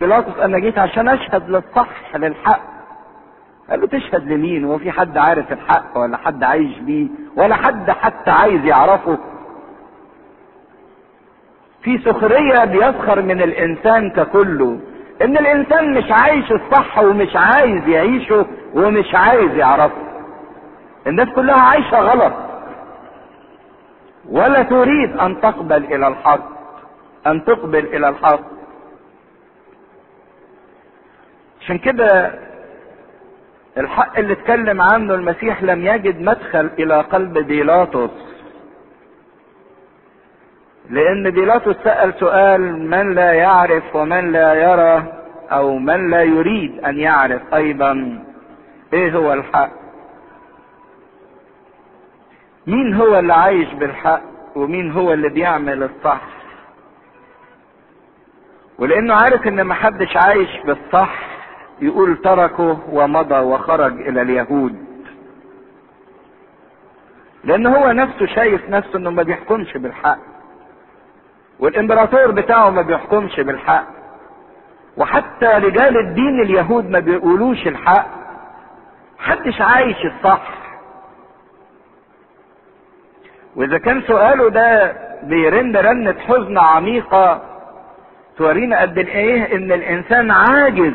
بيلاطس أنا جيت عشان أشهد للصح للحق. قال له تشهد لمين؟ هو في حد عارف الحق ولا حد عايش بيه ولا حد حتى عايز يعرفه؟ في سخرية بيسخر من الإنسان ككله إن الإنسان مش عايش الصح ومش عايز يعيشه ومش عايز يعرفه. الناس كلها عايشة غلط. ولا تريد أن تقبل إلى الحق أن تقبل إلى الحق. عشان كده الحق اللي اتكلم عنه المسيح لم يجد مدخل إلى قلب بيلاطس. لأن بيلاطس سأل سؤال من لا يعرف ومن لا يرى أو من لا يريد أن يعرف أيضا. إيه هو الحق؟ مين هو اللي عايش بالحق ومين هو اللي بيعمل الصح؟ ولأنه عارف إن محدش عايش بالصح. يقول تركه ومضى وخرج إلى اليهود. لأن هو نفسه شايف نفسه إنه ما بيحكمش بالحق. والإمبراطور بتاعه ما بيحكمش بالحق. وحتى رجال الدين اليهود ما بيقولوش الحق. محدش عايش الصح. وإذا كان سؤاله ده بيرن رنة حزن عميقة تورينا قد إيه إن الإنسان عاجز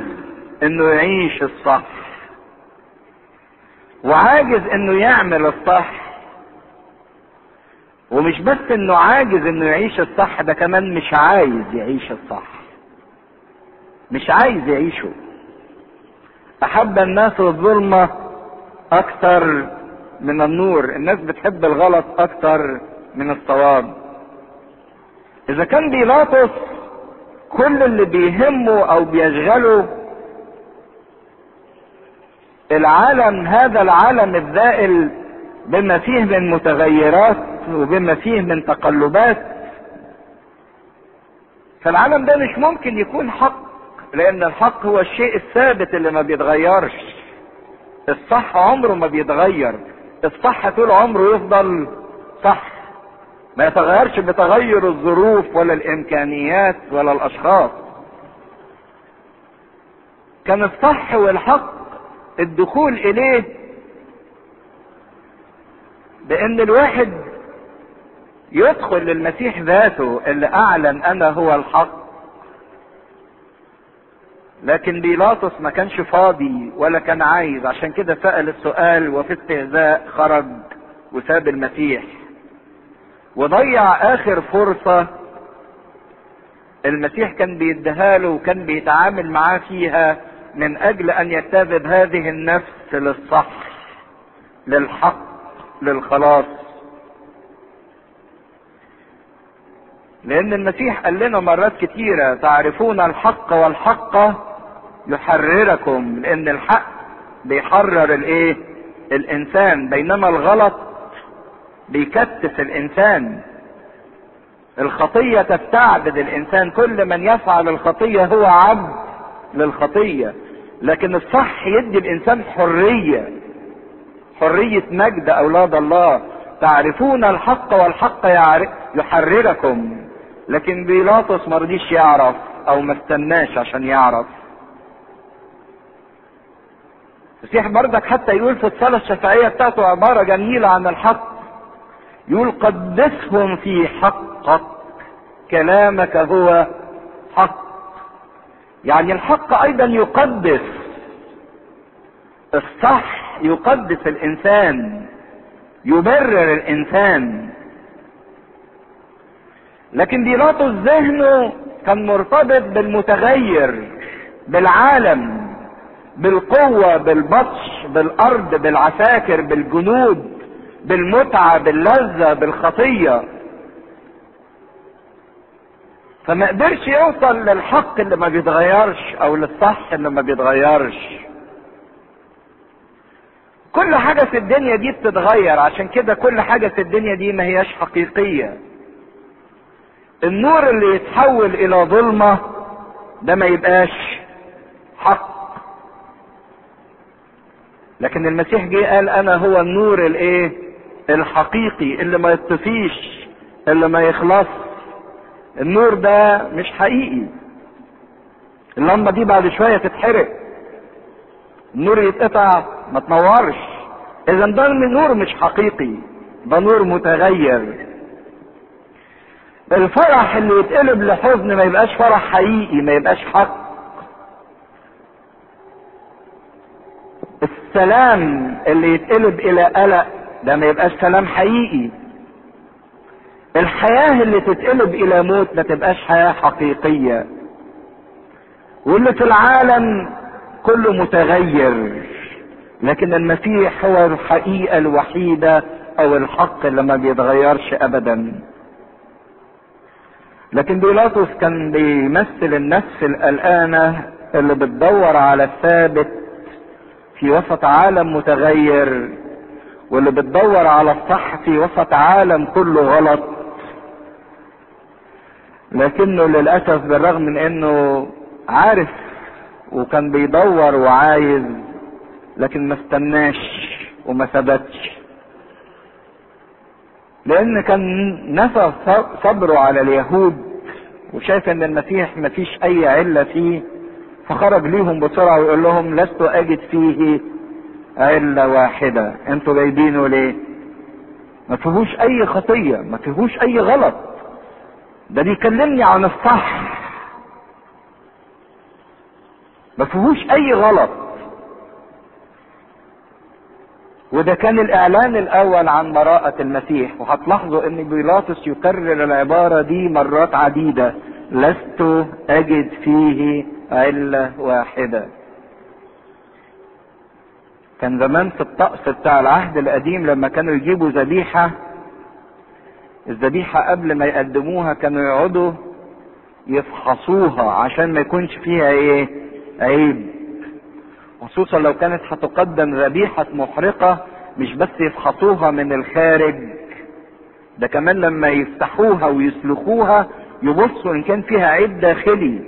إنه يعيش الصح. وعاجز إنه يعمل الصح. ومش بس إنه عاجز إنه يعيش الصح ده كمان مش عايز يعيش الصح. مش عايز يعيشه. أحب الناس الظلمة أكثر من النور. الناس بتحب الغلط أكثر من الصواب. إذا كان بيلاطس كل اللي بيهمه أو بيشغله العالم هذا العالم الذائل بما فيه من متغيرات وبما فيه من تقلبات. فالعالم ده مش ممكن يكون حق لأن الحق هو الشيء الثابت اللي ما بيتغيرش. الصح عمره ما بيتغير. الصح طول عمره يفضل صح. ما يتغيرش بتغير الظروف ولا الإمكانيات ولا الأشخاص. كان الصح والحق الدخول إليه بأن الواحد يدخل للمسيح ذاته اللي أعلن أنا هو الحق. لكن بيلاطس ما كانش فاضي ولا كان عايز. عشان كده سأل السؤال وفي استهزاء خرج وساب المسيح. وضيع آخر فرصة المسيح كان بيديها له وكان بيتعامل معاه فيها. من أجل أن يتخذ هذه النفس للصح للحق للخلاص. لأن المسيح قال لنا مرات كتيرة تعرفون الحق والحق يحرركم لأن الحق بيحرر الإيه؟ الإنسان. بينما الغلط بيكتف الإنسان. الخطية تستعبد الإنسان. كل من يفعل الخطية هو عبد. للخطية. لكن الصح يدي الإنسان حرية. حرية مجد أولاد الله. تعرفون الحق والحق يحرركم. لكن بيلاطس مرضيش يعرف أو ما استناش عشان يعرف. المسيح بردك حتى يقول في الصلاة الشفائية بتاعته عبارة جميلة عن الحق. يقول قدسهم في حقك. كلامك هو حق. يعني الحق أيضا يقدس الصح يقدس الإنسان يبرر الإنسان. لكن بيلاطس ذهنه كان مرتبط بالمتغير بالعالم بالقوة بالبطش بالأرض بالعساكر بالجنود بالمتعة باللذة بالخطية. فما قدرش يوصل للحق اللي ما بيتغيرش أو للصح اللي ما بيتغيرش. كل حاجة في الدنيا دي بتتغير عشان كده كل حاجة في الدنيا دي ما هياش حقيقية. النور اللي يتحول إلى ظلمة ده ما يبقاش حق. لكن المسيح جه قال أنا هو النور الإيه؟ الحقيقي اللي ما يطفيش اللي ما يخلص النور ده مش حقيقي. اللمبة دي بعد شوية تتحرق. النور يتقطع ما تنورش. إذا ده نور مش حقيقي ده نور متغير. الفرح اللي يتقلب لحزن ما يبقاش فرح حقيقي ما يبقاش حق. السلام اللي يتقلب إلى قلق ده ما يبقاش سلام حقيقي. الحياة اللي تتقلب إلى موت ما تبقاش حياة حقيقية. واللي في العالم كله متغير لكن المسيح هو الحقيقة الوحيدة أو الحق اللي ما بيتغيرش ابدا. لكن بيلاطس كان بيمثل النفس القلقانة اللي بتدور على الثابت في وسط عالم متغير واللي بتدور على الصح في وسط عالم كله غلط. لكنه للأسف بالرغم من إنه عارف وكان بيدور وعايز لكن ما استناش وما ثبتش. لأن كان نفى صبره على اليهود وشايف إن المسيح ما فيش أي علة فيه فخرج ليهم بسرعة ويقول لهم لست أجد فيه علة واحدة. أنتوا جايبينه ليه؟ ما فيهوش أي خطية ما فيهوش أي غلط. ده بيكلمني عن الصح. ما فيهوش أي غلط. وده كان الإعلان الأول عن براءة المسيح. وهتلاحظوا إن بيلاطس يكرر العبارة دي مرات عديدة. لست أجد فيه علة واحدة. كان زمان في الطقس بتاع العهد القديم لما كانوا يجيبوا ذبيحة الذبيحة قبل ما يقدموها كانوا يقعدوا يفحصوها عشان ما يكونش فيها إيه؟ عيب. خصوصا لو كانت هتقدم ذبيحة محرقة مش بس يفحصوها من الخارج ده كمان لما يفتحوها ويسلخوها يبصوا إن كان فيها عيب داخلي.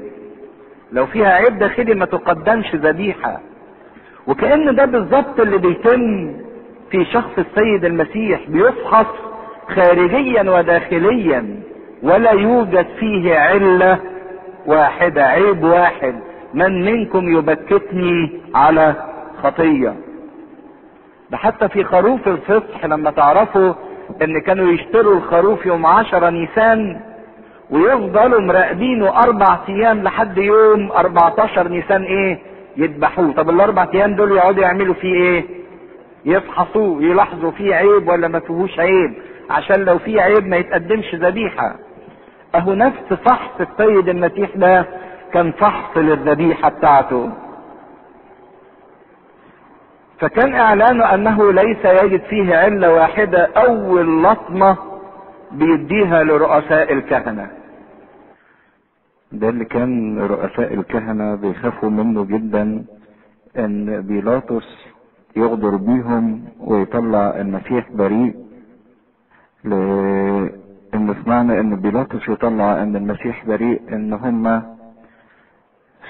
لو فيها عيب داخلي ما تقدمش ذبيحة. وكأن ده بالظبط اللي بيتم في شخص السيد المسيح بيفحص خارجيا وداخليا ولا يوجد فيه علة واحدة عيب واحد. من منكم يبكتني على خطية؟ ده حتى في خروف الفصح لما تعرفوا إن كانوا يشتروا الخروف يوم عشرة نيسان ويفضلوا مراقبينه أربع أيام لحد يوم 14 نيسان إيه؟ يذبحوه. طب الأربع أيام دول يقعدوا يعملوا فيه إيه؟ يفحصوه يلاحظوا فيه عيب ولا ما فيهوش عيب. عشان لو فيه عيب ما يتقدمش ذبيحة. أهو نفس فحص السيد المسيح ده كان فحص للذبيحة بتاعته. فكان إعلانه أنه ليس يجد فيه علة واحدة أول لطمة بيديها لرؤساء الكهنة. ده اللي كان رؤساء الكهنة بيخافوا منه جدا إن بيلاطس يغدر بيهم ويطلع المسيح بريء. لإن سمعنا إن بيلاطس يطلع إن المسيح بريء إن هم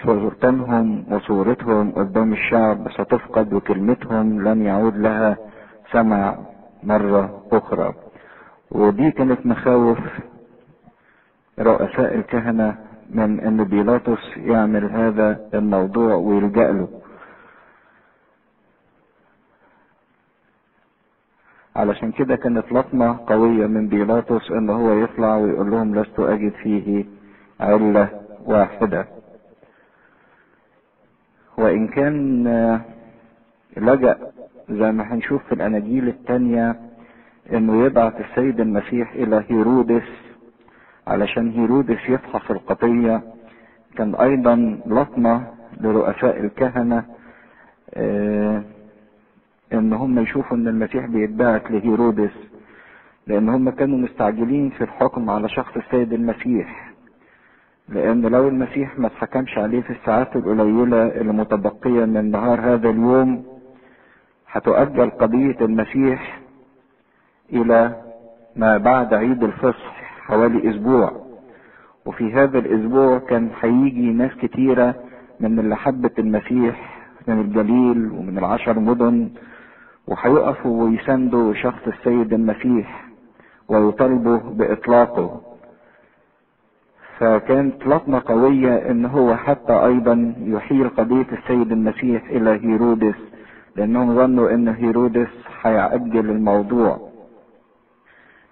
صورتهم وصورتهم قدام الشعب ستفقد وكلمتهم لن يعود لها سمع مرة أخرى. ودي كانت مخاوف رؤساء الكهنة من إن بيلاطس يعمل هذا الموضوع ويلجأ له. علشان كده كانت لطمة قوية من بيلاطس إن هو يطلع ويقول لهم لست أجد فيه علة واحدة. وإن كان لجأ زي ما هنشوف في الأناجيل التانية إنه يبعث السيد المسيح إلى هيرودس علشان هيرودس يفحص القضية. كان أيضا لطمة لرؤساء الكهنة آه ان هم يشوفوا إن المسيح بيتبعت لهيرودس لأن هم كانوا مستعجلين في الحكم على شخص السيد المسيح. لأن لو المسيح ما اتحكمش عليه في الساعات القليلة اللي متبقية من نهار هذا اليوم هتؤجل قضية المسيح إلى ما بعد عيد الفصح حوالي أسبوع. وفي هذا الأسبوع كان هيجي ناس كتيرة من اللي حبت المسيح من الجليل ومن العشر مدن وهيقفوا ويساندوا شخص السيد المسيح ويطالبوا بإطلاقه. فكانت لطمة قوية إن هو حتى أيضا يحيل قضية السيد المسيح إلى هيرودس لأنهم ظنوا إن هيرودس هيأجل الموضوع.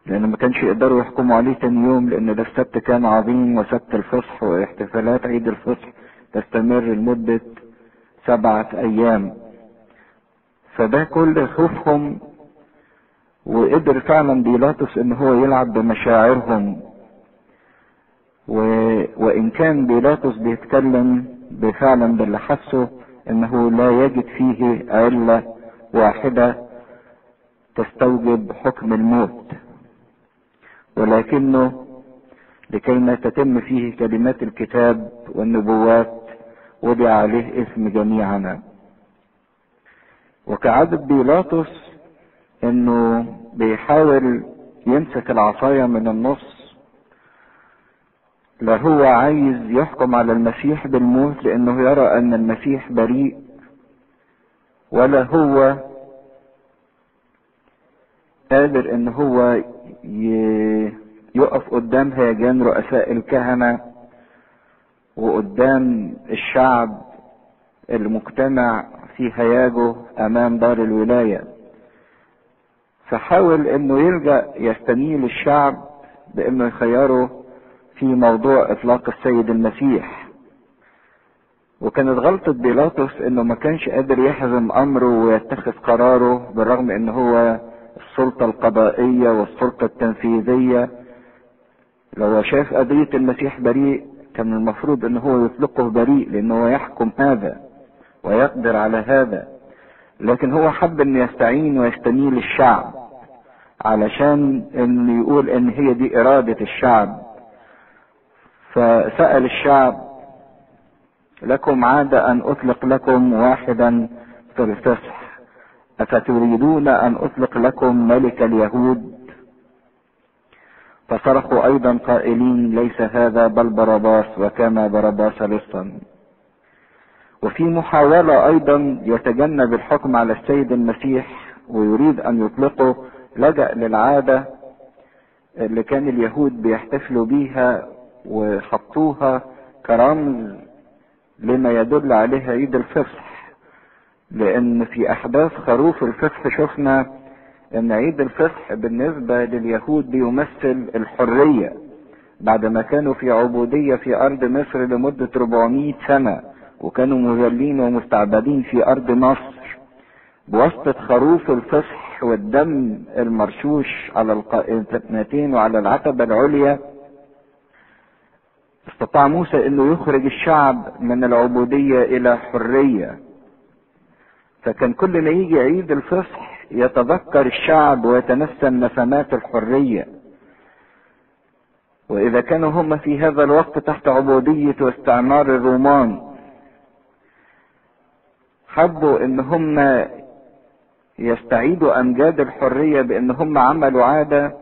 لأن ما كانش يقدروا يحكموا عليه تاني يوم لأن ده السبت كان عظيم وسبت الفصح واحتفالات عيد الفصح تستمر لمدة سبعة أيام. فده كل خوفهم وقدر فعلا بيلاطس إن هو يلعب بمشاعرهم. و... وإن كان بيلاطس بيتكلم بفعلا باللي حسه انه لا يجد فيه علة واحدة تستوجب حكم الموت. ولكنه لكي ما تتم فيه كلمات الكتاب والنبوات وضع عليه اسم جميعنا وكعادة بيلاطس إنه بيحاول يمسك العصاية من النص لا هو عايز يحكم على المسيح بالموت لأنه يرى أن المسيح بريء ولا هو قادر إن هو يقف قدام هيجان رؤساء الكهنة وقدام الشعب المجتمع في هياجه أمام دار الولاية. فحاول إنه يلجأ يستنيل الشعب بإنه يخيره في موضوع إطلاق السيد المسيح. وكانت غلطة بيلاطس إنه ما كانش قادر يحزم أمره ويتخذ قراره بالرغم إن هو السلطة القضائية والسلطة التنفيذية. لو شاف قضية المسيح بريء كان المفروض إن هو يطلقه بريء لأنه يحكم هذا. ويقدر على هذا. لكن هو حب أن يستعين ويستميل الشعب علشان إن يقول إن هي دي إرادة الشعب. فسأل الشعب لكم عادة أن أطلق لكم واحدا في الفصح. أفتريدون أن أطلق لكم ملك اليهود؟ فصرخوا أيضا قائلين ليس هذا بل باراباس وكان باراباس لصا وفي محاولة أيضا يتجنب الحكم على السيد المسيح ويريد أن يطلقه لجأ للعادة اللي كان اليهود بيحتفلوا بيها وحطوها كرمز لما يدل عليه عيد الفصح. لأن في أحداث خروف الفصح شفنا إن عيد الفصح بالنسبة لليهود بيمثل الحرية بعد ما كانوا في عبودية في أرض مصر لمدة 400 سنة. وكانوا مذلين ومستعبدين في أرض مصر بواسطة خروف الفصح والدم المرشوش على القائمتين وعلى العتبة العليا. استطاع موسى إنه يخرج الشعب من العبودية إلى حرية. فكان كل ما يجي عيد الفصح يتذكر الشعب ويتنسم نسمات الحرية. وإذا كانوا هم في هذا الوقت تحت عبودية واستعمار الرومان حبوا إن هم يستعيدوا أمجاد الحرية بإن هم عملوا عادة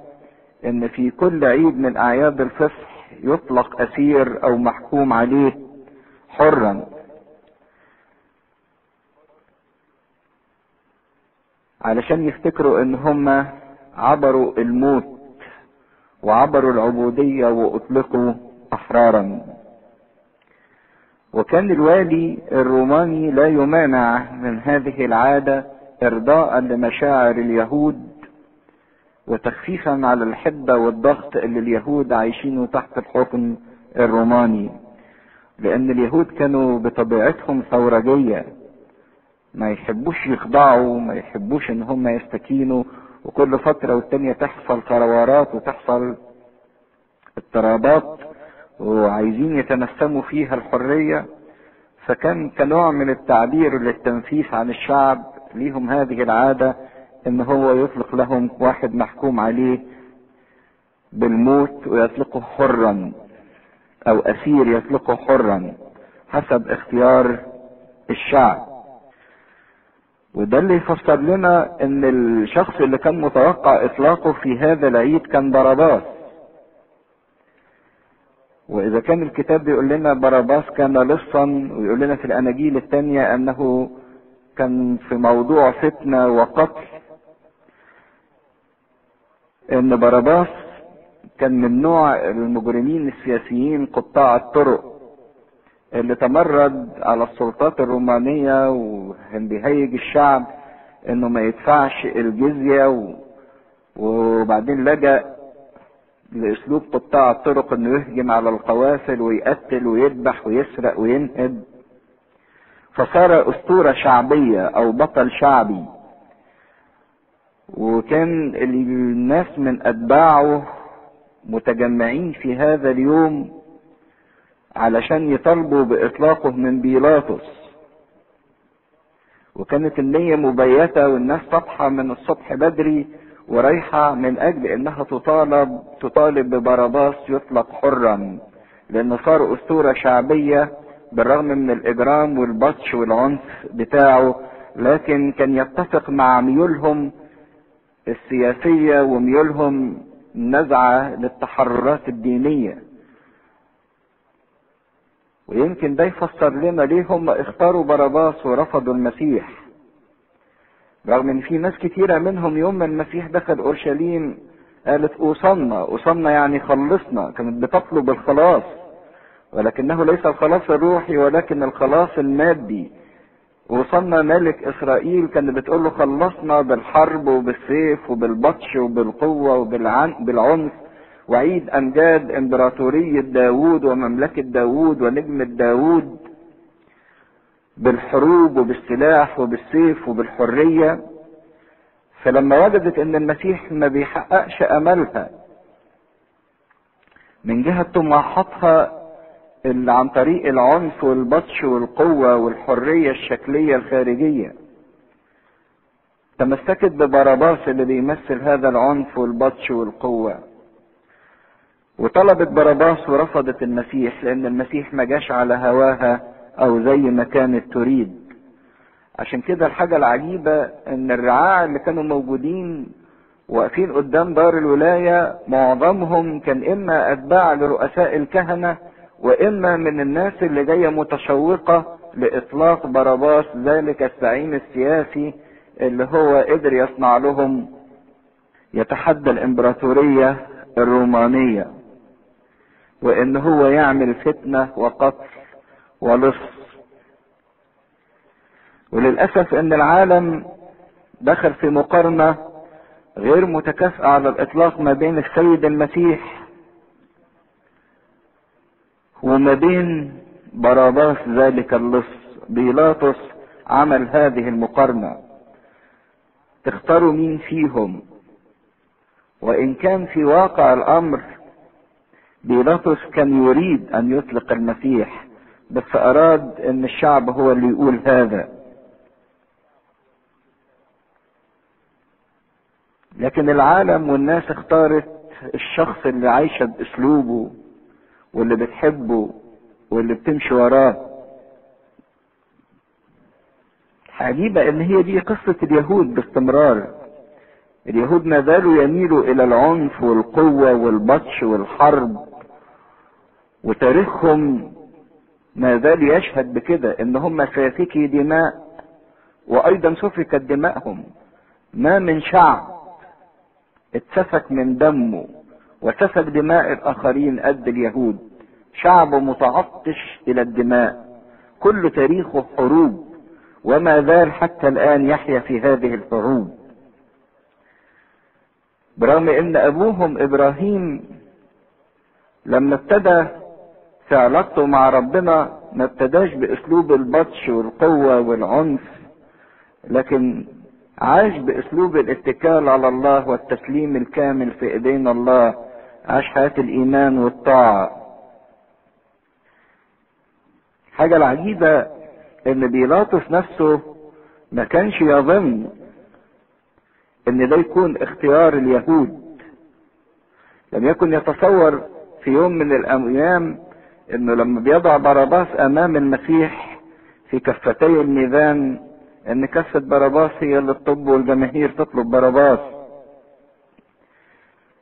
إن في كل عيد من أعياد الفصح يطلق أسير أو محكوم عليه حرا. علشان يفتكروا إن هم عبروا الموت وعبروا العبودية وأطلقوا أحرارا. وكان الوالي الروماني لا يمانع من هذه العادة إرضاء لمشاعر اليهود وتخفيفا على الحدة والضغط اللي اليهود عايشينه تحت الحكم الروماني. لأن اليهود كانوا بطبيعتهم ثورجية. ما يحبوش يخضعوا ما يحبوش إن هم يستكينوا. وكل فترة والتانية تحصل ثورات وتحصل اضطرابات. وعايزين يتنسموا فيها الحرية فكان كنوع من التعبير للتنفيس عن الشعب ليهم هذه العادة إن هو يطلق لهم واحد محكوم عليه بالموت ويطلقه حرا أو أسير يطلقه حرا حسب اختيار الشعب. وده اللي يفسر لنا إن الشخص اللي كان متوقع إطلاقه في هذا العيد كان باراباس وإذا كان الكتاب بيقول لنا باراباس كان لصا ويقول لنا في الأناجيل الثانية أنه كان في موضوع فتنة وقتل إن باراباس كان من نوع المجرمين السياسيين قطاع الطرق اللي تمرد على السلطات الرومانية وكان بيهيج الشعب إنه ما يدفعش الجزية و... وبعدين لجأ لأسلوب قطاع الطرق إنه يهجم على القوافل ويقتل ويذبح ويسرق وينهب فصار أسطورة شعبية أو بطل شعبي. وكان الناس من أتباعه متجمعين في هذا اليوم علشان يطالبوا بإطلاقه من بيلاطس. وكانت النية مبيتة والناس صبحة من الصبح بدري ورايحة من أجل إنها تطالب تطالب ببرباس يطلق حرا لأنه صار أسطورة شعبية بالرغم من الإجرام والبطش والعنف بتاعه لكن كان يتفق مع ميولهم السياسية وميولهم نزعة للتحررات الدينية. ويمكن ده يفسر لنا ليه هم اختاروا باراباس ورفضوا المسيح. رغم إن في ناس كتيرة منهم يوم ما المسيح دخل أورشليم قالت أوصلنا أوصلنا يعني خلصنا كانت بتطلب الخلاص ولكنه ليس الخلاص الروحي ولكن الخلاص المادي. وصلنا ملك إسرائيل كان بتقول له خلصنا بالحرب وبالسيف وبالبطش وبالقوة وبالعنف وعيد أمجاد إمبراطورية داوود ومملكة داوود ونجمة داوود. بالحروب وبالسلاح وبالسيف وبالحرية فلما وجدت إن المسيح ما بيحققش أملها من جهة طموحاتها اللي عن طريق العنف والبطش والقوة والحرية الشكلية الخارجية. تمسكت ببرباس اللي بيمثل هذا العنف والبطش والقوة. وطلبت برباس ورفضت المسيح لأن المسيح ما جاش على هواها. أو زي ما كانت تريد. عشان كده الحاجة العجيبة إن الرعاع اللي كانوا موجودين واقفين قدام دار الولاية معظمهم كان إما أتباع لرؤساء الكهنة وإما من الناس اللي جاية متشوقة لإطلاق باراباس ذلك الزعيم السياسي اللي هو قدر يصنع لهم يتحدى الإمبراطورية الرومانية. وإن هو يعمل فتنة وقتل. ولص وللأسف إن العالم دخل في مقارنة غير متكافئة على الإطلاق ما بين السيد المسيح وما بين باراباس ذلك اللص. بيلاطس عمل هذه المقارنة. تختاروا مين فيهم؟ وإن كان في واقع الأمر بيلاطس كان يريد أن يطلق المسيح. بس أراد إن الشعب هو اللي يقول هذا. لكن العالم والناس اختارت الشخص اللي عايشة بأسلوبه واللي بتحبه واللي بتمشي وراه. عجيبة إن هي دي قصة اليهود باستمرار. اليهود ما زالوا يميلوا إلى العنف والقوة والبطش والحرب وتاريخهم ما زال يشهد بكده إن هم سافكي دماء وأيضا سفكت دماءهم. ما من شعب اتسفك من دمه وسفك دماء الآخرين قد اليهود. شعب متعطش إلى الدماء. كل تاريخه حروب. وما زال حتى الآن يحيا في هذه الحروب. برغم إن أبوهم إبراهيم لما ابتدى في علاقته مع ربنا ما ابتداش بأسلوب البطش والقوة والعنف لكن عاش بأسلوب الاتكال على الله والتسليم الكامل في ايدين الله عاش حياة الإيمان والطاعة. حاجة العجيبة إن بيلاطس نفسه ما كانش يظن إن ده يكون اختيار اليهود. لم يكن يتصور في يوم من الأيام إنه لما بيضع باراباس أمام المسيح في كفتي الميزان إن كفة باراباس هي اللي هتطب والجماهير تطلب باراباس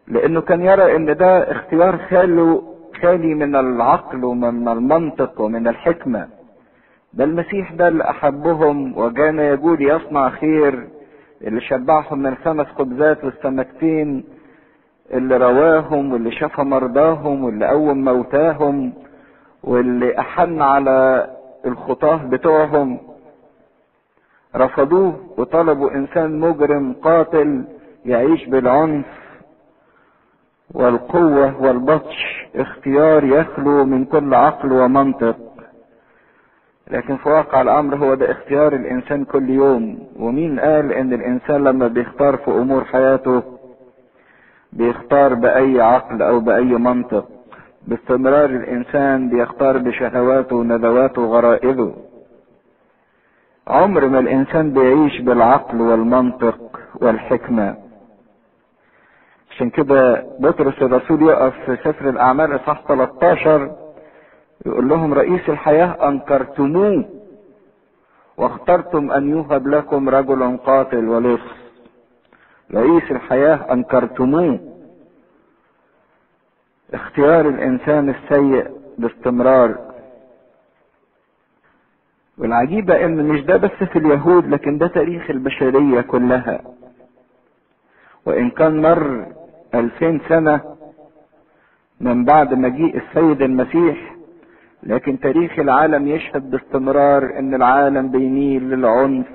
لأنه كان يرى إن ده اختيار خاله خالي من العقل ومن المنطق ومن الحكمة. ده المسيح ده اللي أحبهم وكان يقول يصنع خير اللي شبعهم من خمس خبزات والسمكتين اللي رواهم واللي شفى مرضاهم واللي قوم موتاهم. واللي أحن على الخطاه بتوعهم. رفضوه وطلبوا إنسان مجرم قاتل يعيش بالعنف والقوة والبطش. اختيار يخلو من كل عقل ومنطق. لكن في واقع الأمر هو ده اختيار الإنسان كل يوم. ومين قال إن الإنسان لما بيختار في أمور حياته بيختار بأي عقل أو بأي منطق؟ باستمرار الإنسان بيختار بشهواته وندواته وغرائزه. عمر ما الإنسان بيعيش بالعقل والمنطق والحكمة. عشان كده بطرس الرسول يقف في سفر الأعمال اصحاح 13 يقول لهم رئيس الحياة أنكرتموه واخترتم أن يوهب لكم رجل قاتل ولص. رئيس الحياة أنكرتموه. اختيار الإنسان السيء باستمرار. والعجيبة إن مش ده بس في اليهود لكن ده تاريخ البشرية كلها. وإن كان مر ألفين سنة من بعد مجيء السيد المسيح لكن تاريخ العالم يشهد باستمرار إن العالم بيميل للعنف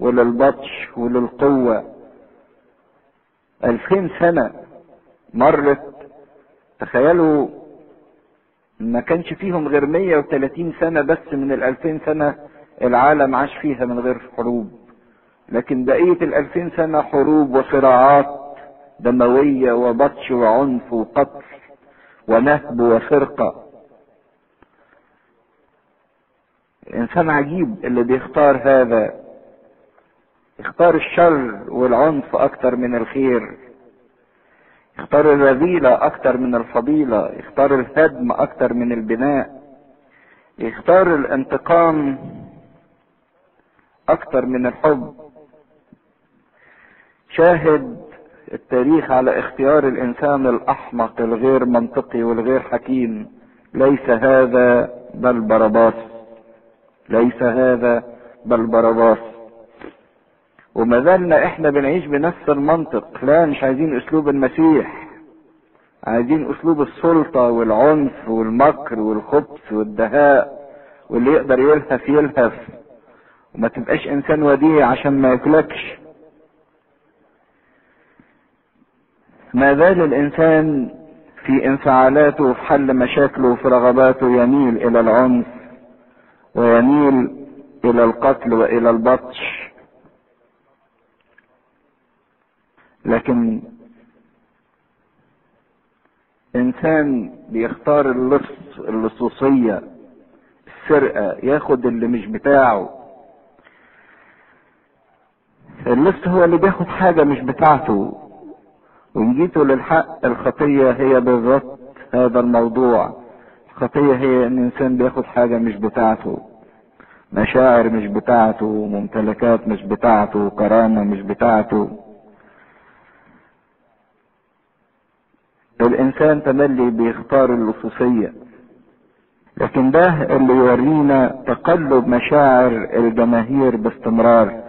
وللبطش وللقوة. ألفين سنة مرت تخيلوا ما كانش فيهم غير 130 سنة بس من الألفين سنة العالم عاش فيها من غير حروب. لكن بقية الألفين سنة حروب وصراعات دموية وبطش وعنف وقتل ونهب وسرقة الإنسان عجيب اللي بيختار هذا. يختار الشر والعنف أكتر من الخير. يختار الرذيلة أكتر من الفضيلة يختار الهدم أكتر من البناء يختار الانتقام أكتر من الحب. شاهد التاريخ على اختيار الإنسان الأحمق الغير منطقي والغير حكيم. ليس هذا بل برباس ليس هذا بل برباس وما زلنا إحنا بنعيش بنفس المنطق لا مش عايزين أسلوب المسيح. عايزين أسلوب السلطة والعنف والمكر والخبث والدهاء واللي يقدر يلهف يلهف. وما تبقاش إنسان وديع عشان ما ياكلكش. ما زال الإنسان في انفعالاته وفي حل مشاكله وفي رغباته يميل إلى العنف ويميل إلى القتل وإلى البطش. لكن إنسان بيختار اللص اللصوصية السرقة ياخد اللي مش بتاعه. اللص هو اللي بياخد حاجة مش بتاعته. وجيته للحق الخطية هي بالظبط هذا الموضوع. الخطية هي إن إنسان بياخد حاجة مش بتاعته. مشاعر مش بتاعته ممتلكات مش بتاعته كرامة مش بتاعته. الإنسان تملي بيختار اللصوصية. لكن ده اللي يورينا تقلب مشاعر الجماهير باستمرار.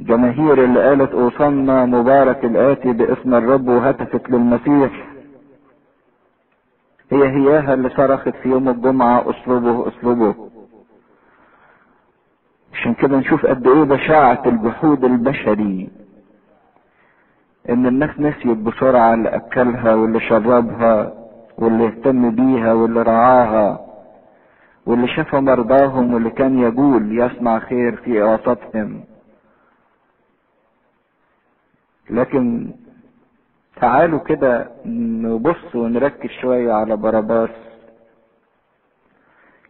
الجماهير اللي قالت اوصلنا مبارك الآتي باسم الرب وهتفت للمسيح. هي هياها اللي صرخت في يوم الجمعة أسلوبه أسلوبه. عشان كده نشوف قد إيه بشاعة الجحود البشري. إن الناس نسيت بسرعة اللي أكلها واللي شربها واللي اهتم بيها واللي رعاها واللي شاف مرضاهم واللي كان يقول يصنع خير في وسطهم لكن تعالوا كده نبص ونركز شوية على باراباس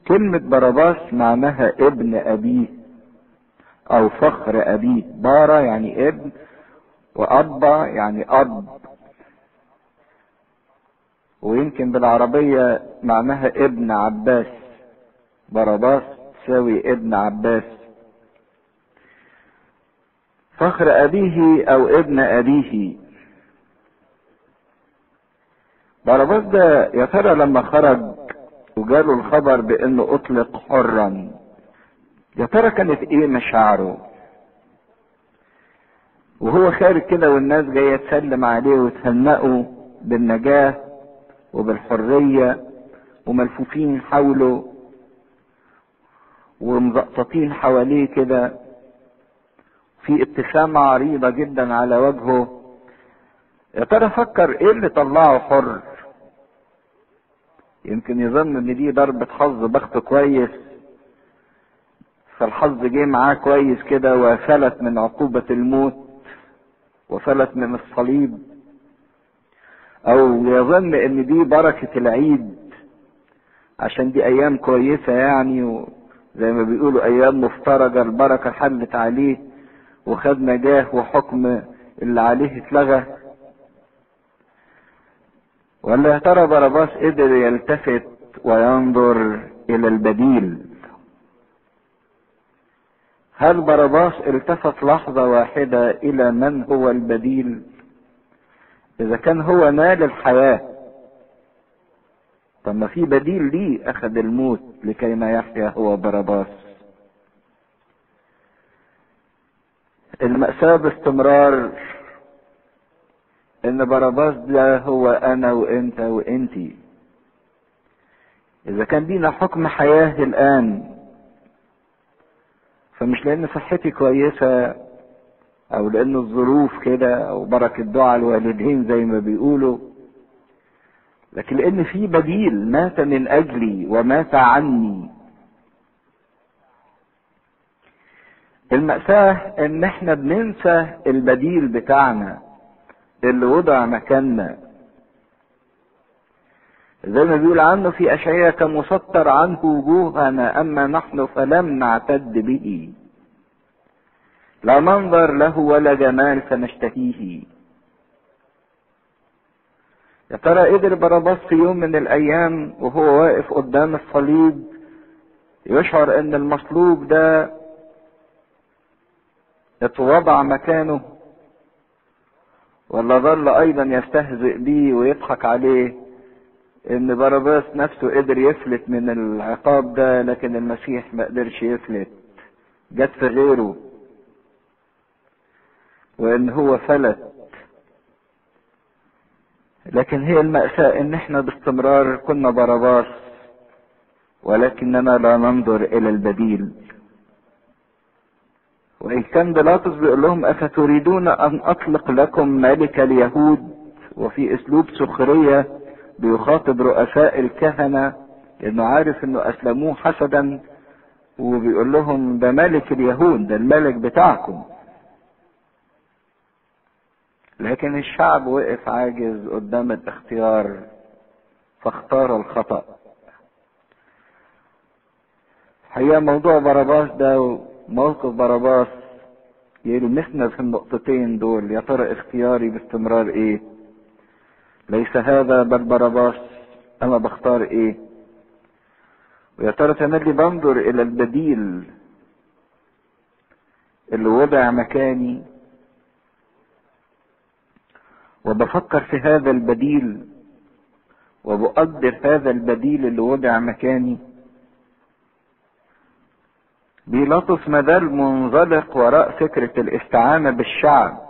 كلمة باراباس معناها ابن أبيه أو فخر أبيه. بارا يعني ابن وأبا يعني أب ويمكن بالعربية معناها ابن عباس. باراباس تساوي ابن عباس. فخر أبيه أو ابن أبيه. باراباس ده يا ترى لما خرج وجاله الخبر بأنه أطلق حرا يا ترى كانت إيه مشاعره؟ وهو خارج كده والناس جاية تسلم عليه وتهنئه بالنجاة وبالحرية وملفوفين حوله ومزقططين حواليه كده. في ابتسامة عريضة جدا على وجهه. يا ترى فكر إيه اللي طلعه حر؟ يمكن يظن إن دي ضربة حظ بخت كويس. فالحظ جه معاه كويس كده وفلت من عقوبة الموت. وفلت من الصليب. أو يظن إن دي بركة العيد عشان دي أيام كويسة يعني وزي ما بيقولوا أيام مفترجة البركة حلت عليه وخد نجاه وحكم اللي عليه اتلغى. ولا يا ترى باراباس قدر يلتفت وينظر إلى البديل. هل باراباس التفت لحظة واحدة إلى من هو البديل؟ إذا كان هو نال الحياة طب ما في بديل ليه أخذ الموت لكي ما يحيا هو باراباس المأساة باستمرار إن باراباس ده هو أنا وأنت وأنتي. إذا كان لينا حكم حياة الآن فمش لأن صحتي كويسة أو لأن الظروف كده أو بركة دعاء الوالدين زي ما بيقولوا لكن لأن في بديل مات من أجلي ومات عني. المأساة إن إحنا بننسى البديل بتاعنا اللي وضع مكاننا. زي ما بيقول عنه في اشعياء كمسطر عنه وجوهنا أما نحن فلم نعتد به. لا منظر له ولا جمال فنشتهيه. يا ترى قدر باراباس في يوم من الأيام وهو واقف قدام الصليب يشعر إن المصلوب ده اتوضع مكانه ولا ظل أيضا يستهزئ بيه ويضحك عليه؟ إن باراباس نفسه قدر يفلت من العقاب ده لكن المسيح ما قدرش يفلت. جت في غيره. وإن هو فلت. لكن هي المأساة إن إحنا باستمرار كنا باراباس ولكننا لا ننظر إلى البديل. وإن كان بيلاطس بيقول لهم أفتريدون أن أطلق لكم ملك اليهود؟ وفي أسلوب سخرية بيخاطب رؤساء الكهنة لأنه عارف إنه أسلموه حسدا وبيقول لهم ده ملك اليهود ده الملك بتاعكم لكن الشعب وقف عاجز قدام الاختيار فاختار الخطأ. حقيقة موضوع باراباس ده موقف باراباس يلمسنا في النقطتين دول يا ترى اختياري باستمرار إيه؟ ليس هذا بل باراباس أنا بختار إيه؟ ويا ترى تملي بنظر إلى البديل اللي وضع مكاني؟ وبفكر في هذا البديل وبقدر هذا البديل اللي وضع مكاني. بيلاطس مازال منزلق وراء فكرة الاستعانة بالشعب.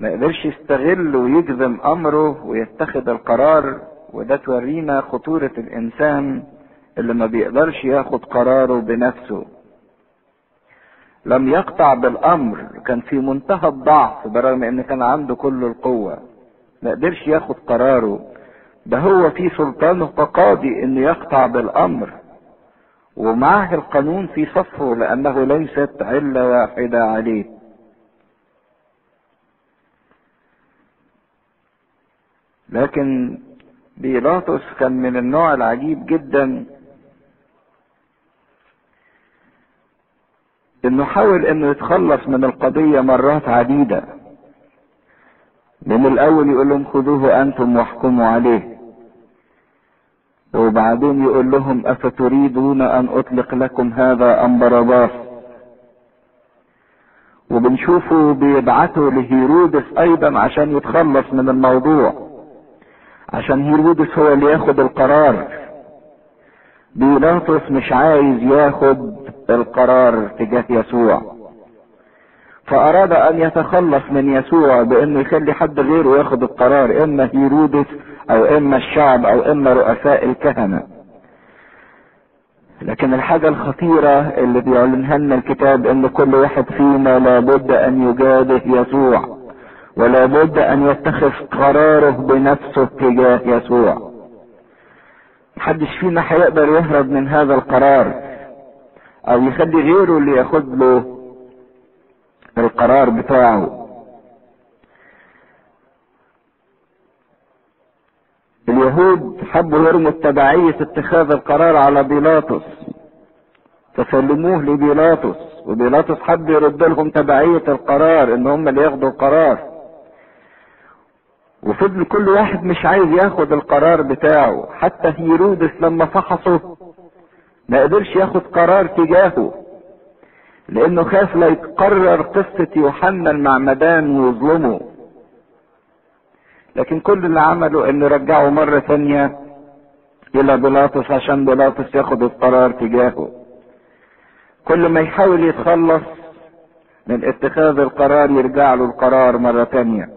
ما قدرش يستغل ويجزم أمره ويتخذ القرار وده تورينا خطورة الإنسان اللي ما بيقدرش ياخد قراره بنفسه. لم يقطع بالأمر كان في منتهى الضعف برغم إن كان عنده كل القوة. ما قدرش ياخد قراره. ده هو في سلطانه كقاضي إنه يقطع بالأمر. ومعه القانون في صفه لأنه ليست علة واحدة عليه. لكن بيلاطس كان من النوع العجيب جدا إنه حاول إنه يتخلص من القضية مرات عديدة. من الأول يقول لهم خذوه أنتم واحكموا عليه. وبعدين يقول لهم أفتريدون أن أطلق لكم هذا ام باراباس وبنشوفه بيبعته لهيرودس أيضا عشان يتخلص من الموضوع. عشان هيرودس هو اللي ياخد القرار. بيلاطس مش عايز ياخد القرار تجاه يسوع. فأراد أن يتخلص من يسوع بأنه يخلي حد غيره ياخد القرار إما هيرودس أو إما الشعب أو إما رؤساء الكهنة. لكن الحاجة الخطيرة اللي بيعلنها لنا الكتاب إن كل واحد فينا لابد أن يجابه يسوع. ولابد أن يتخذ قراره بنفسه تجاه يسوع. محدش فينا هيقدر يهرب من هذا القرار أو يخلي غيره اللي ياخد له القرار بتاعه. اليهود حبوا يرموا تبعية اتخاذ القرار على بيلاطس. فسلموه لبيلاطس وبيلاطس حب يرد لهم تبعية القرار إن هم اللي ياخدوا القرار. وفضل كل واحد مش عايز ياخد القرار بتاعه. حتى هيرودس لما فحصه ما قدرش ياخد قرار تجاهه لأنه خاف لا يتقرر قصة يوحنا المعمدان ويظلمه. لكن كل اللي عمله انه رجعه مرة ثانية إلى بيلاطس عشان بيلاطس ياخد القرار تجاهه. كل ما يحاول يتخلص من اتخاذ القرار يرجع له القرار مرة ثانية.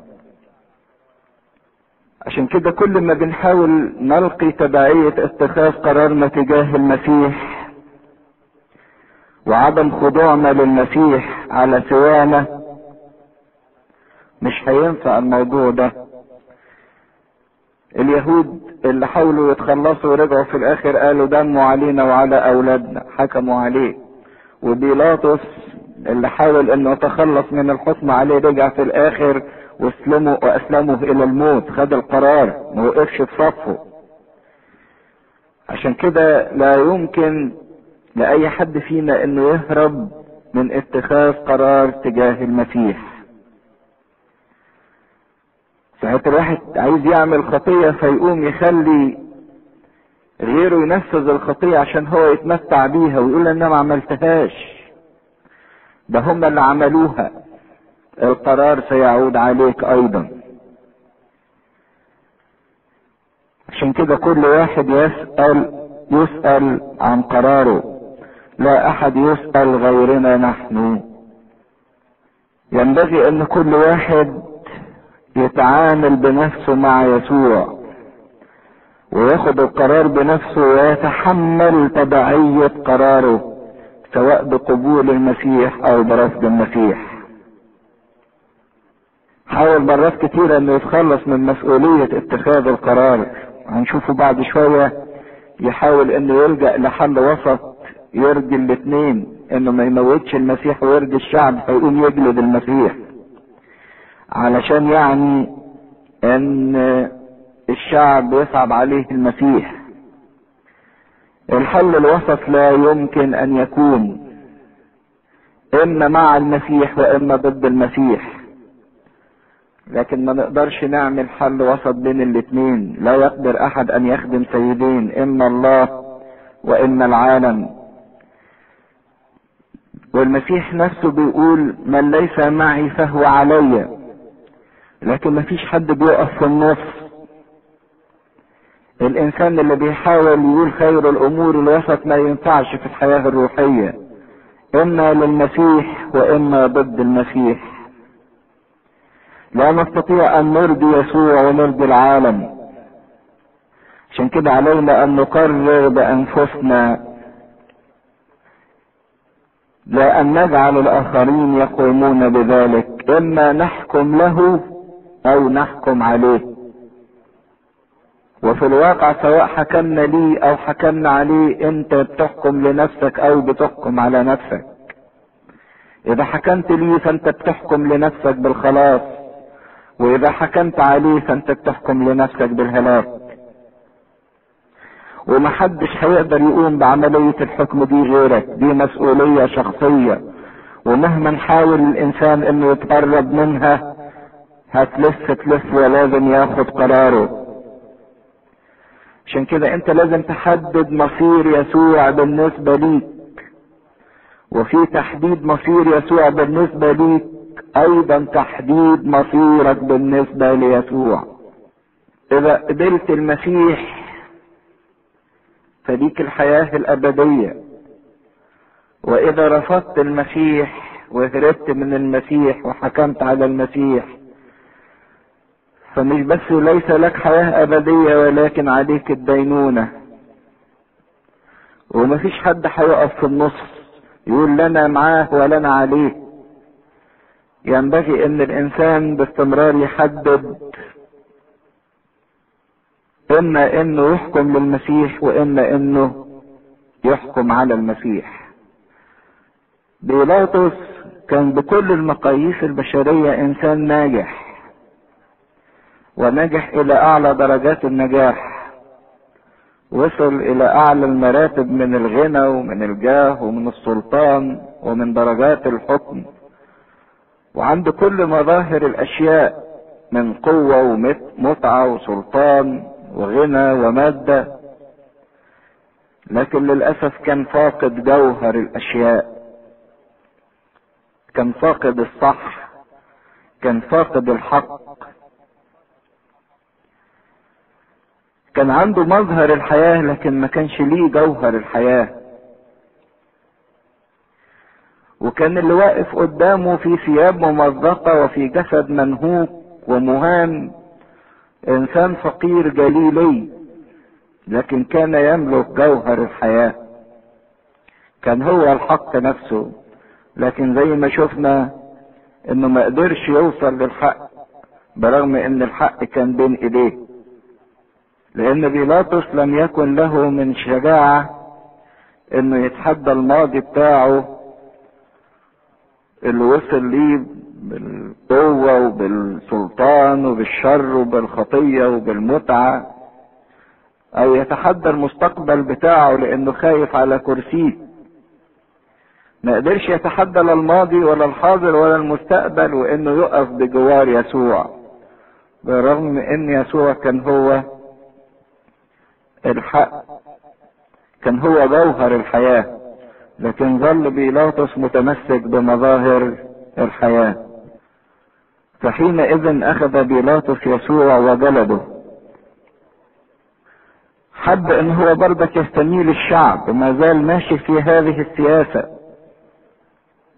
عشان كده كل ما بنحاول نلقي تبعية اتخاذ قرارنا تجاه المسيح وعدم خضوعنا للمسيح على سوانا مش هينفع الموضوع ده. اليهود اللي حاولوا يتخلصوا ورجعوا في الآخر قالوا دموا علينا وعلى أولادنا حكموا عليه. وبيلاطس اللي حاول إنه يتخلص من الحكم عليه رجع في الآخر واسلموا واسلمه إلى الموت خد القرار ما وقفش في صفه. عشان كده لا يمكن لأي حد فينا إنه يهرب من اتخاذ قرار تجاه المسيح. ساعات الواحد عايز يعمل خطية فيقوم يخلي غيره ينفذ الخطية عشان هو يتمتع بيها ويقول أنا ما عملتهاش. ده هم اللي عملوها. القرار سيعود عليك أيضا. عشان كده كل واحد يسأل يسأل عن قراره. لا أحد يسأل غيرنا نحن. ينبغي أن كل واحد يتعامل بنفسه مع يسوع وياخد القرار بنفسه ويتحمل تبعية قراره سواء بقبول المسيح أو برفض المسيح. حاول مرات كتيرة إنه يتخلص من مسؤولية اتخاذ القرار. هنشوفه بعد شوية يحاول إنه يلجأ لحل وسط يرضي الاثنين إنه ما يموتش المسيح ويرضي الشعب فيقوم يجلد المسيح. علشان يعني إن الشعب يصعب عليه المسيح. الحل الوسط لا يمكن أن يكون إما مع المسيح وإما ضد المسيح. لكن ما نقدرش نعمل حل وسط بين الاتنين. لا يقدر أحد أن يخدم سيدين. اما الله واما العالم. والمسيح نفسه بيقول من ليس معي فهو علي. لكن ما فيش حد بيقف في النص. الإنسان اللي بيحاول يقول خير الأمور الوسط ما ينفعش في الحياة الروحية. إما للمسيح وإما ضد المسيح. لا نستطيع أن نرضي يسوع ونرضي العالم. عشان كده علينا أن نقرر بأنفسنا لا أن نجعل الآخرين يقومون بذلك إما نحكم له أو نحكم عليه. وفي الواقع سواء حكمنا ليه أو حكمنا عليه أنت بتحكم لنفسك أو بتحكم على نفسك. إذا حكمت ليه فأنت بتحكم لنفسك بالخلاص. وإذا حكمت عليه فأنت بتحكم لنفسك بالهلاك. ومحدش هيقدر يقوم بعملية الحكم دي غيرك. دي مسؤولية شخصية. ومهما نحاول الإنسان إنه يتقرب منها هتلف تلف ولازم ياخد قراره. عشان كده أنت لازم تحدد مصير يسوع بالنسبة ليك. وفي تحديد مصير يسوع بالنسبة ليك أيضا تحديد مصيرك بالنسبة ليسوع. إذا قبلت المسيح فليك الحياة الأبدية. وإذا رفضت المسيح وهربت من المسيح وحكمت على المسيح فمش بس ليس لك حياة أبدية ولكن عليك الدينونة. ومفيش حد هيقف في النص يقول لنا معاه ولنا عليه ينبغي إن الإنسان باستمرار يحدد إما إنه يحكم للمسيح وإما إنه يحكم على المسيح. بيلاطس كان بكل المقاييس البشرية إنسان ناجح ونجح إلى أعلى درجات النجاح وصل إلى أعلى المراتب من الغنى ومن الجاه ومن السلطان ومن درجات الحكم. وعنده كل مظاهر الأشياء من قوة ومتعة وسلطان وغنى ومادة. لكن للأسف كان فاقد جوهر الأشياء كان فاقد الصح كان فاقد الحق كان عنده مظهر الحياة لكن ما كانش ليه جوهر الحياة. وكان اللي واقف قدامه في ثياب ممزقة وفي جسد منهوك ومهان إنسان فقير جليلي لكن كان يملك جوهر الحياة. كان هو الحق نفسه لكن زي ما شفنا إنه ما قدرش يوصل للحق برغم إن الحق كان بين إيديه. لأن بيلاطس لم يكن له من شجاعة إنه يتحدى الماضي بتاعه اللي وصل ليه بالقوة وبالسلطان وبالشر وبالخطية وبالمتعة. أو يتحدى المستقبل بتاعه لأنه خايف على كرسيه. ما قدرش يتحدى لا الماضي ولا الحاضر ولا المستقبل وإنه يقف بجوار يسوع. بالرغم إن يسوع كان هو الحق كان هو جوهر الحياة. لكن ظل بيلاطس متمسك بمظاهر الحياة. فحينئذ أخذ بيلاطس يسوع وجلده. حب إن هو برضك يستميل الشعب ما زال ماشي في هذه السياسة.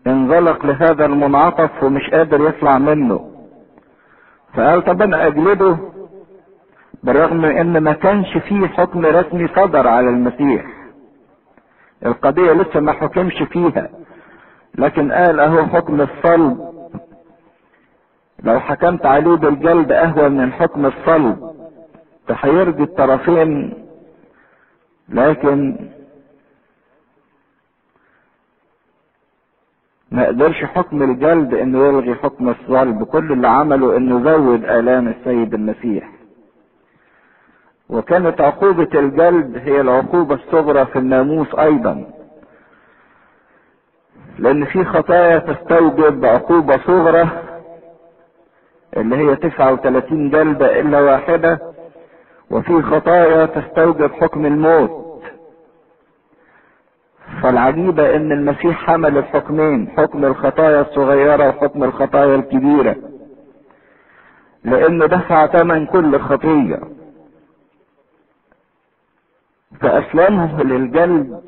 انزلق لهذا المنعطف ومش قادر يطلع منه. فقال طب أنا أجلده بالرغم إن ما كانش فيه حكم رسمي صدر على المسيح. القضية لسه ما حكمش فيها. لكن قال أهو حكم الصلب. لو حكمت عليه بالجلد أهون من حكم الصلب. فهيرضي الطرفين. لكن ما قدرش حكم الجلد إنه يلغي حكم الصلب. كل اللي عمله إنه زود آلام السيد المسيح. وكانت عقوبة الجلد هي العقوبة الصغرى في الناموس أيضا. لأن في خطايا تستوجب عقوبة صغرى اللي هي 39 جلدة إلا واحدة وفي خطايا تستوجب حكم الموت. فالعجيبة إن المسيح حمل الحكمين حكم الخطايا الصغيرة وحكم الخطايا الكبيرة لأنه دفع ثمن كل خطية. فأسلمه للجلد.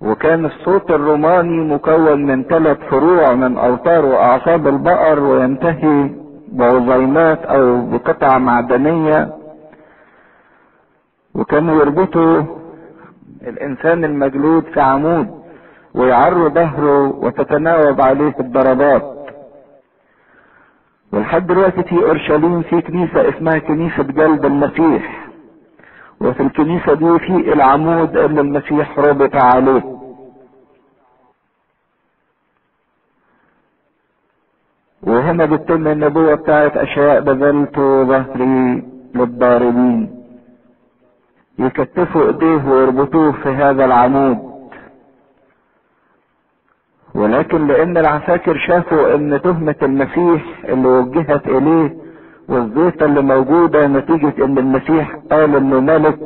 وكان الصوت الروماني مكون من ثلاث فروع من أوتار واعصاب البقر وينتهي بعظيمات أو بقطع معدنية. وكانوا يربطوا الإنسان المجلود في عمود ويعروا ظهره وتتناوب عليه الضربات. ولحد دلوقتي في أورشليم في كنيسة اسمها كنيسة جلد المسيح. وفي الكنيسة دي في العمود اللي المسيح ربط عليه وهنا بتتم النبوة بتاعت أشياء بذلت ظهري للضاربين. يكتفوا إيديه ويربطوه في هذا العمود. ولكن لأن العساكر شافوا إن تهمة المسيح اللي وجهت إليه والزيطة اللي موجودة نتيجة إن المسيح قال إنه ملك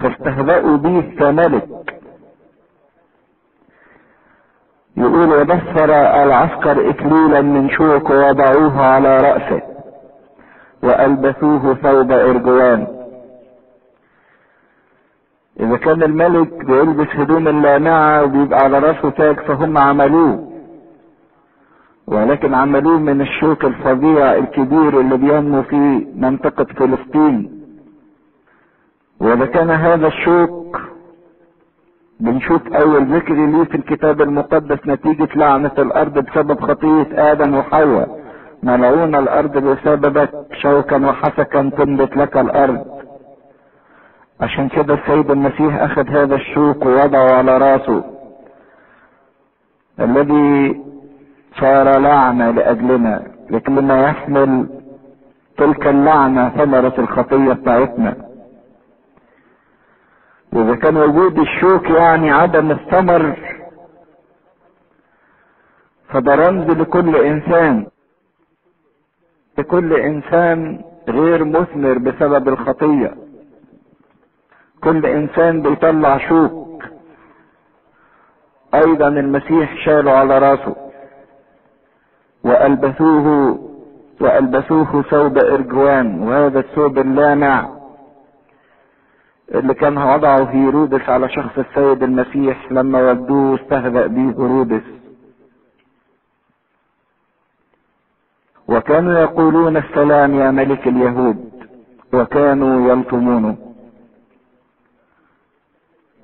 فاستهزأوا بيه كملك. يقول ودثر العسكر اكليلا من شوك ووضعوه على رأسه وألبسوه ثوب إرجوان. إذا كان الملك بيلبس هدوم اللامعة وبيبقى على راسه تاج فهم عملوه. ولكن عملوه من الشوك الفظيع الكبير اللي بينمو في منطقة فلسطين. وإذا كان هذا الشوك بنشوف أول ذكر ليه في الكتاب المقدس نتيجة لعنة الأرض بسبب خطية آدم وحواء. ملعون الأرض بسببك شوكا وحسكا تنبت لك الأرض. عشان كده السيد المسيح أخذ هذا الشوك ووضعه على رأسه. الذي صار لعنة لأجلنا لكننا يحمل تلك اللعنة ثمرة الخطية بتاعتنا. وإذا كان وجود الشوك يعني عدم الثمر فده رمز لكل إنسان. لكل إنسان غير مثمر بسبب الخطية. كل إنسان بيطلع شوك. أيضا المسيح شاله على راسه. وألبسوه وألبسوه ثوب إرجوان وهذا الثوب اللامع اللي كان وضعه هيرودس على شخص السيد المسيح لما ودوه واستهزأ به هيرودس وكانوا يقولون السلام يا ملك اليهود وكانوا يلطمونه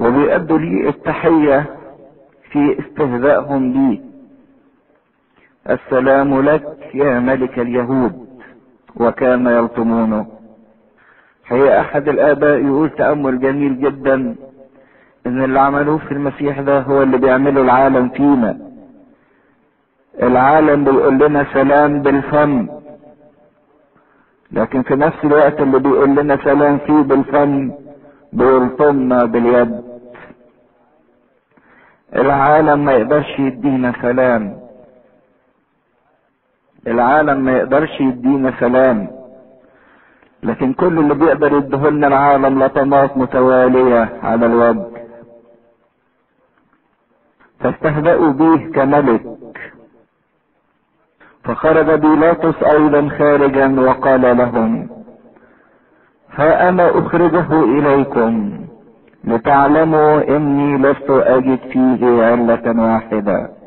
وبيأدوا لي التحية في استهزائهم بي. السلام لك يا ملك اليهود. وكان يلطمونه هي أحد الآباء يقول تأمل جميل جدا إن اللي عملوه في المسيح ده هو اللي بيعمله العالم فينا. العالم بيقول لنا سلام بالفم. لكن في نفس الوقت اللي بيقول لنا سلام فيه بالفم بيلطمنا باليد. العالم ما يقدرش يدينا سلام. العالم ما يقدرش يدينا سلام. لكن كل اللي بيقدر يديهولنا العالم لطمات متوالية على الوجه. فاستهزأوا به كملك. فخرج بيلاطس أيضا خارجا وقال لهم فانا أخرجه إليكم لتعلموا إني لست أجد فيه علة واحدة.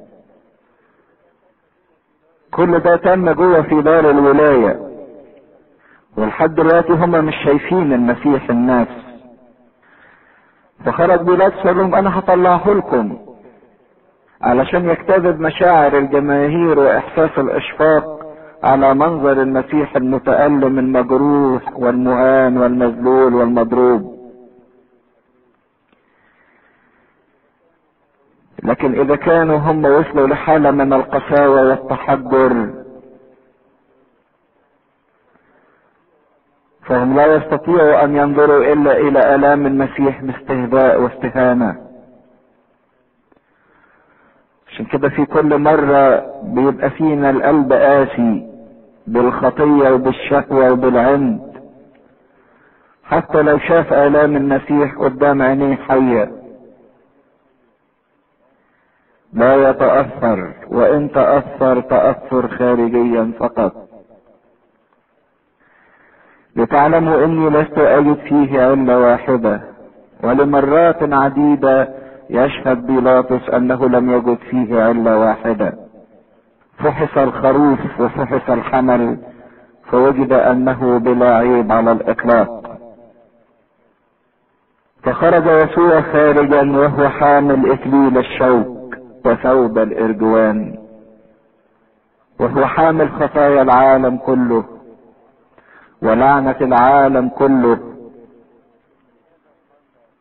كل ده تم جوه في دار الولاية. ولحد دلوقتي هما مش شايفين المسيح النفس. فخرج بيلاطس قال لهم أنا هطلعه لكم. علشان يجتذب مشاعر الجماهير وإحساس الإشفاق على منظر المسيح المتألم المجروح والمهان والمذلول والمضروب. لكن إذا كانوا هم وصلوا لحالة من القساوة والتحجر فهم لا يستطيعوا أن ينظروا إلا إلى آلام المسيح باستهزاء واستهانة. عشان كده في كل مرة بيبقى فينا القلب قاسي بالخطية وبالشهوة وبالعند. حتى لو شاف آلام المسيح قدام عينيه حية. لا يتأثر وإن تأثر تأثر خارجيا فقط. لتعلموا إني لست أجد فيه علة واحدة ولمرات عديدة يشهد بيلاطس أنه لم يجد فيه علة واحدة. فحص الخروف وفحص الحمل فوجد أنه بلا عيب على الإطلاق. فخرج يسوع خارجا وهو حامل اكليل الشوك. وثوب الإرجوان وهو حامل خطايا العالم كله ولعنة العالم كله.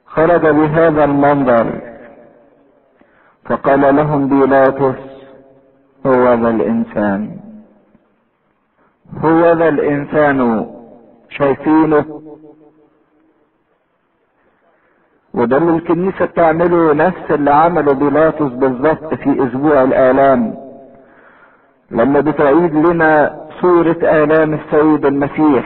خرج بهذا المنظر فقال لهم بيلاطس هو ذا الإنسان. هو ذا الإنسان شايفينه. وده اللي الكنيسة بتعمله نفس اللي عمله بيلاطس بالظبط في أسبوع الآلام. لما بتعيد لنا صورة آلام السيد المسيح.